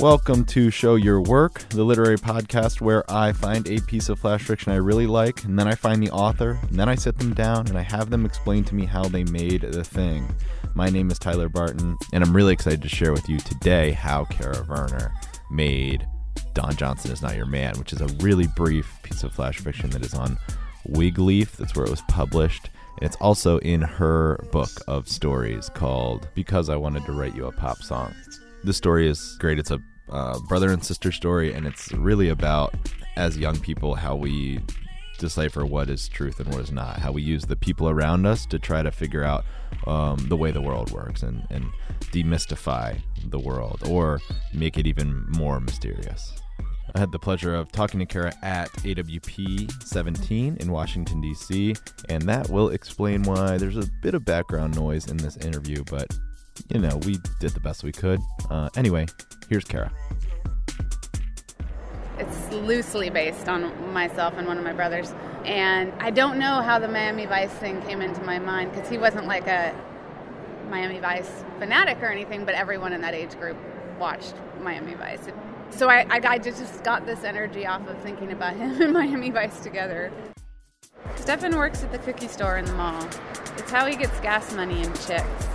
Welcome to Show Your Work, the literary podcast where I find a piece of flash fiction I really like, and then I find the author, and then I sit them down and I have them explain to me how they made the thing. My name is Tyler Barton, and I'm really excited to share with you today how Kara Vernor made Don Johnson is Not Your Man, which is a really brief piece of flash fiction that is on Wigleaf. That's where it was published. And it's also in her book of stories called Because I Wanted to Write You a Pop Song. The story is great. It's a uh, brother and sister story, and it's really about, as young people, how we decipher what is truth and what is not, how we use the people around us to try to figure out um, the way the world works and, and demystify the world or make it even more mysterious. I had the pleasure of talking to Kara at AWP 17 in Washington, D.C., and that will explain why there's a bit of background noise in this interview, but you know, we did the best we could. Uh, anyway, here's Kara. It's loosely based on myself and one of my brothers. And I don't know how the Miami Vice thing came into my mind because he wasn't like a Miami Vice fanatic or anything, but everyone in that age group watched Miami Vice. So I, I, I just got this energy off of thinking about him and Miami Vice together. Stefan works at the cookie store in the mall. It's how he gets gas money and chicks.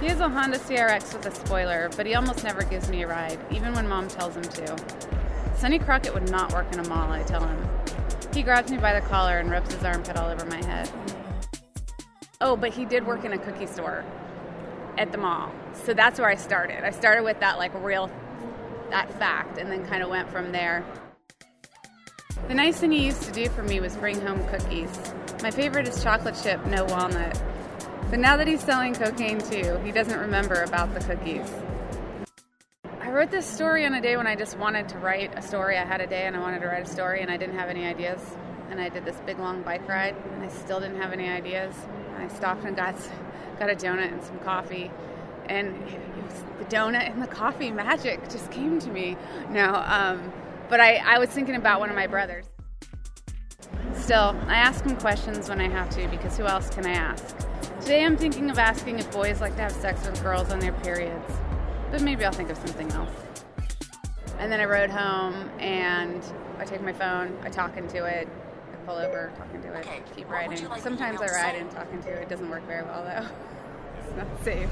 He has a Honda CRX with a spoiler, but he almost never gives me a ride, even when mom tells him to. Sonny Crockett would not work in a mall, I tell him. He grabs me by the collar and rubs his armpit all over my head. Oh, but he did work in a cookie store at the mall. So that's where I started. I started with that like real that fact and then kind of went from there. The nice thing he used to do for me was bring home cookies. My favorite is chocolate chip, no walnut. But now that he's selling cocaine too, he doesn't remember about the cookies. I wrote this story on a day when I just wanted to write a story. I had a day and I wanted to write a story and I didn't have any ideas. And I did this big long bike ride and I still didn't have any ideas. And I stopped and got got a donut and some coffee. And the donut and the coffee magic just came to me. No, um, but I, I was thinking about one of my brothers. Still, I ask him questions when I have to because who else can I ask? Today I'm thinking of asking if boys like to have sex with girls on their periods, but maybe I'll think of something else. And then I rode home and I take my phone, I talk into it, I pull over, talk into it, keep riding. Sometimes I ride and talk into it. It doesn't work very well though. it's not safe.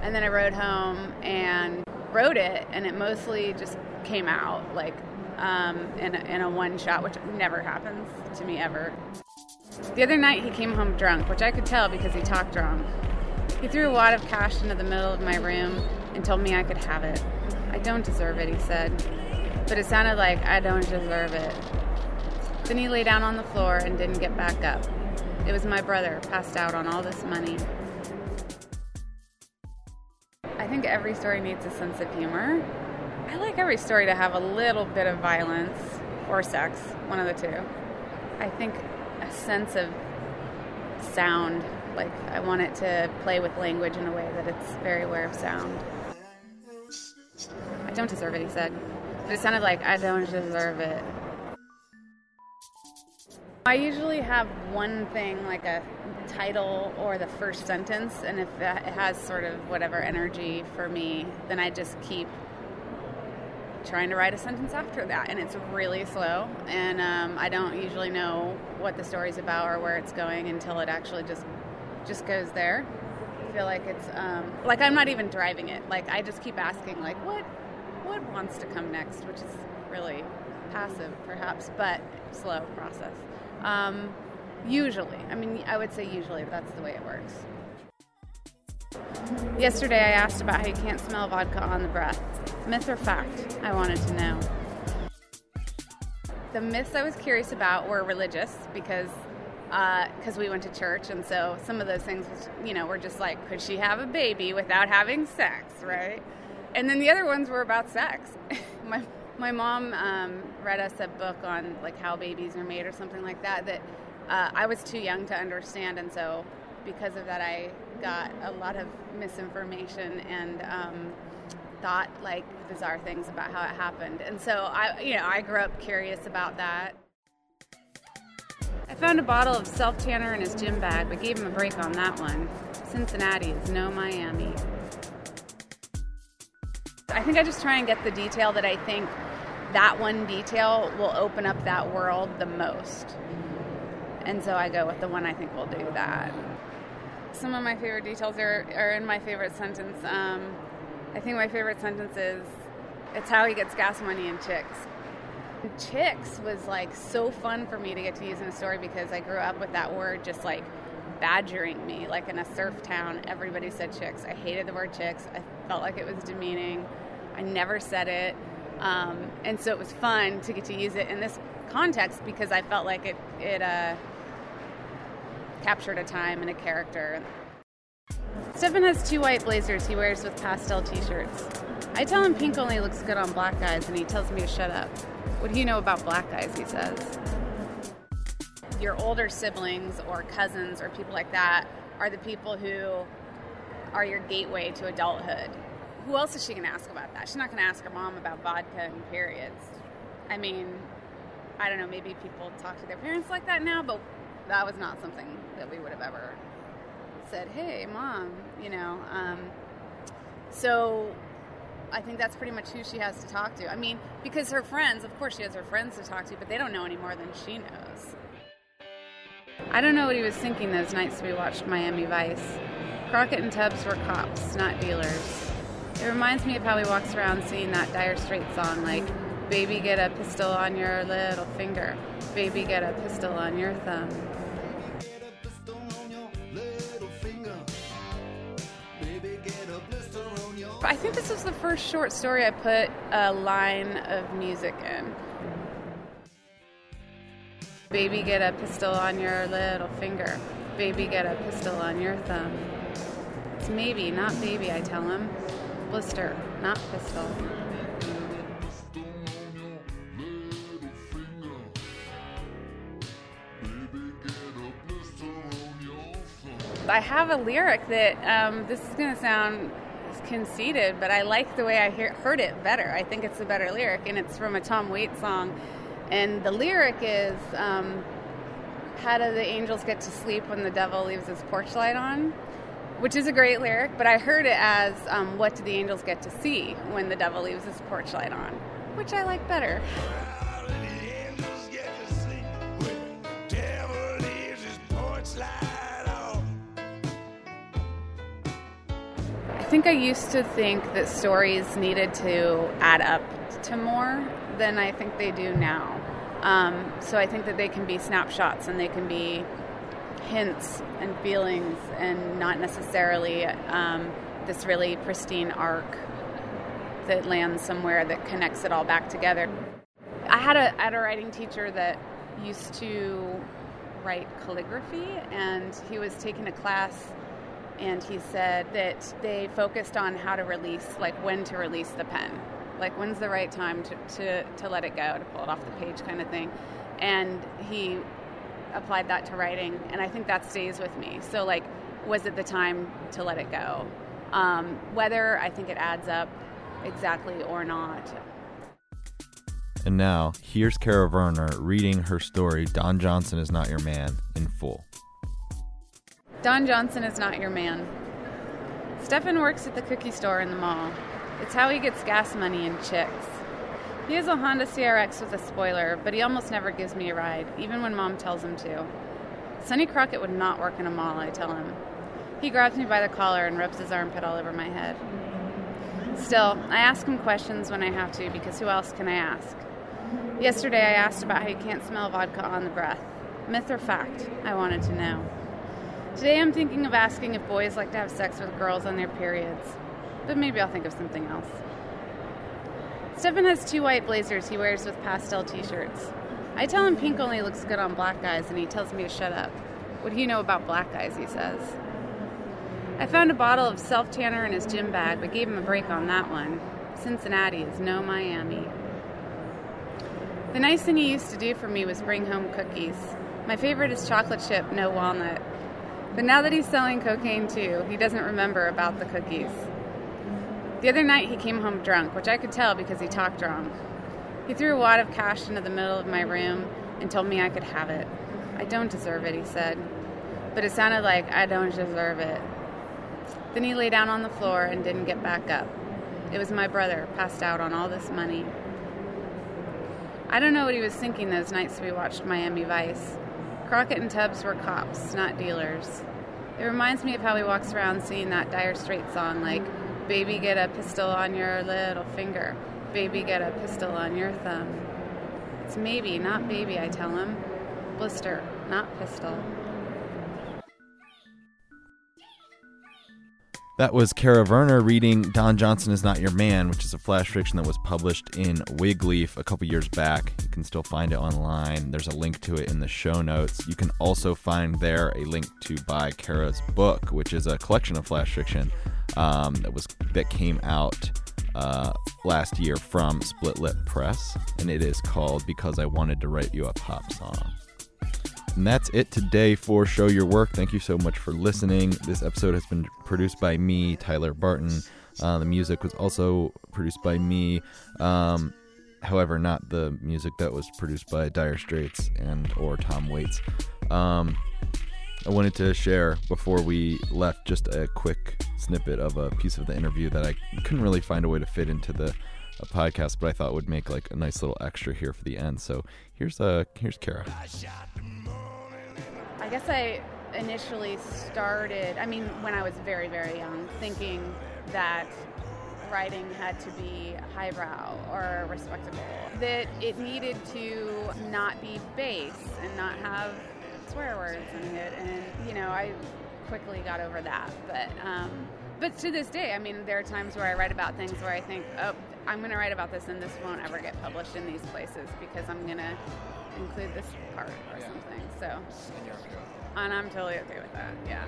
And then I rode home and wrote it, and it mostly just came out like um, in, a, in a one shot, which never happens to me ever. The other night he came home drunk, which I could tell because he talked drunk. He threw a wad of cash into the middle of my room and told me I could have it. I don't deserve it, he said. But it sounded like I don't deserve it. Then he lay down on the floor and didn't get back up. It was my brother, passed out on all this money. I think every story needs a sense of humor. I like every story to have a little bit of violence or sex, one of the two. I think a sense of sound, like I want it to play with language in a way that it's very aware of sound. I don't deserve it, he said. But it sounded like I don't deserve it. I usually have one thing, like a title or the first sentence, and if it has sort of whatever energy for me, then I just keep trying to write a sentence after that, and it's really slow. And um, I don't usually know what the story's about or where it's going until it actually just just goes there. I feel like it's um, like I'm not even driving it. Like I just keep asking, like what what wants to come next, which is really passive, perhaps, but slow process. Um, usually, I mean, I would say usually that's the way it works. Yesterday, I asked about how you can't smell vodka on the breath. Myth or fact? I wanted to know. The myths I was curious about were religious because because uh, we went to church, and so some of those things, you know, were just like, could she have a baby without having sex, right? And then the other ones were about sex. my my mom um, read us a book on like how babies are made or something like that that uh, I was too young to understand, and so because of that, I got a lot of misinformation and um, thought like bizarre things about how it happened. And so I, you know, I grew up curious about that. I found a bottle of self tanner in his gym bag, but gave him a break on that one. Cincinnati is no Miami. I think I just try and get the detail that I think that one detail will open up that world the most. And so I go with the one I think will do that. Some of my favorite details are, are in my favorite sentence. Um, I think my favorite sentence is it's how he gets gas money and chicks. Chicks was like so fun for me to get to use in a story because I grew up with that word just like badgering me. Like in a surf town, everybody said chicks. I hated the word chicks. I felt like it was demeaning. I never said it. Um, and so it was fun to get to use it in this context because I felt like it, it uh, captured a time and a character. Stefan has two white blazers he wears with pastel t shirts. I tell him pink only looks good on black guys, and he tells me to shut up. What do you know about black guys? He says. Your older siblings or cousins or people like that are the people who are your gateway to adulthood. Who else is she going to ask about that? She's not going to ask her mom about vodka and periods. I mean, I don't know, maybe people talk to their parents like that now, but that was not something that we would have ever said, hey, mom, you know. Um, so I think that's pretty much who she has to talk to. I mean, because her friends, of course, she has her friends to talk to, but they don't know any more than she knows. I don't know what he was thinking those nights we watched Miami Vice. Crockett and Tubbs were cops, not dealers. It reminds me of how he walks around singing that Dire Straits song like, Baby, get a pistol on your little finger. Baby, get a pistol on your thumb. I think this was the first short story I put a line of music in. Baby, get a pistol on your little finger. Baby, get a pistol on your thumb. It's maybe, not baby, I tell him. Blister, not pistol. I have a lyric that um, this is going to sound conceited, but I like the way I hear, heard it better. I think it's a better lyric, and it's from a Tom Waits song. And the lyric is um, How do the angels get to sleep when the devil leaves his porch light on? Which is a great lyric, but I heard it as um, What do the angels get to see when the devil leaves his porch light on? Which I like better. Think I used to think that stories needed to add up to more than I think they do now. Um, so I think that they can be snapshots and they can be hints and feelings and not necessarily um, this really pristine arc that lands somewhere that connects it all back together. I had a, I had a writing teacher that used to write calligraphy, and he was taking a class and he said that they focused on how to release, like when to release the pen, like when's the right time to, to, to let it go, to pull it off the page kind of thing. And he applied that to writing, and I think that stays with me. So, like, was it the time to let it go? Um, whether I think it adds up exactly or not. And now, here's Kara Vernor reading her story, Don Johnson is Not Your Man, in full. Don Johnson is not your man. Stefan works at the cookie store in the mall. It's how he gets gas money and chicks. He has a Honda CRX with a spoiler, but he almost never gives me a ride, even when mom tells him to. Sonny Crockett would not work in a mall, I tell him. He grabs me by the collar and rubs his armpit all over my head. Still, I ask him questions when I have to because who else can I ask? Yesterday I asked about how you can't smell vodka on the breath. Myth or fact? I wanted to know. Today I'm thinking of asking if boys like to have sex with girls on their periods, but maybe I'll think of something else. Stefan has two white blazers he wears with pastel t shirts. I tell him pink only looks good on black guys, and he tells me to shut up. What do you know about black guys? He says. I found a bottle of self tanner in his gym bag, but gave him a break on that one. Cincinnati is no Miami. The nice thing he used to do for me was bring home cookies. My favorite is chocolate chip, no walnut. But now that he's selling cocaine too, he doesn't remember about the cookies. The other night he came home drunk, which I could tell because he talked wrong. He threw a wad of cash into the middle of my room and told me I could have it. I don't deserve it, he said. But it sounded like I don't deserve it. Then he lay down on the floor and didn't get back up. It was my brother passed out on all this money. I don't know what he was thinking those nights we watched Miami Vice. Crockett and Tubbs were cops, not dealers. It reminds me of how he walks around singing that Dire Straits song, like, Baby, get a pistol on your little finger. Baby, get a pistol on your thumb. It's maybe, not baby, I tell him. Blister, not pistol. That was Kara Vernor reading Don Johnson is Not Your Man, which is a flash fiction that was published in Wigleaf a couple years back. You can still find it online. There's a link to it in the show notes. You can also find there a link to buy Kara's book, which is a collection of flash fiction um, that was that came out uh, last year from Split Lip Press, and it is called Because I Wanted to Write You a Pop Song. And that's it today for Show Your Work. Thank you so much for listening. This episode has been produced by me, Tyler Barton. Uh, the music was also produced by me. Um, however, not the music that was produced by Dire Straits and or Tom Waits. Um, I wanted to share before we left just a quick snippet of a piece of the interview that I couldn't really find a way to fit into the podcast, but I thought would make like a nice little extra here for the end. So here's uh here's Kara. I guess I initially started, I mean, when I was very, very young, thinking that writing had to be highbrow or respectable, that it needed to not be base and not have swear words in it. And, you know, I quickly got over that. But, um, but to this day, I mean, there are times where I write about things where I think, oh, I'm going to write about this and this won't ever get published in these places because I'm going to include this part or something. So, and I'm totally okay with that. Yeah.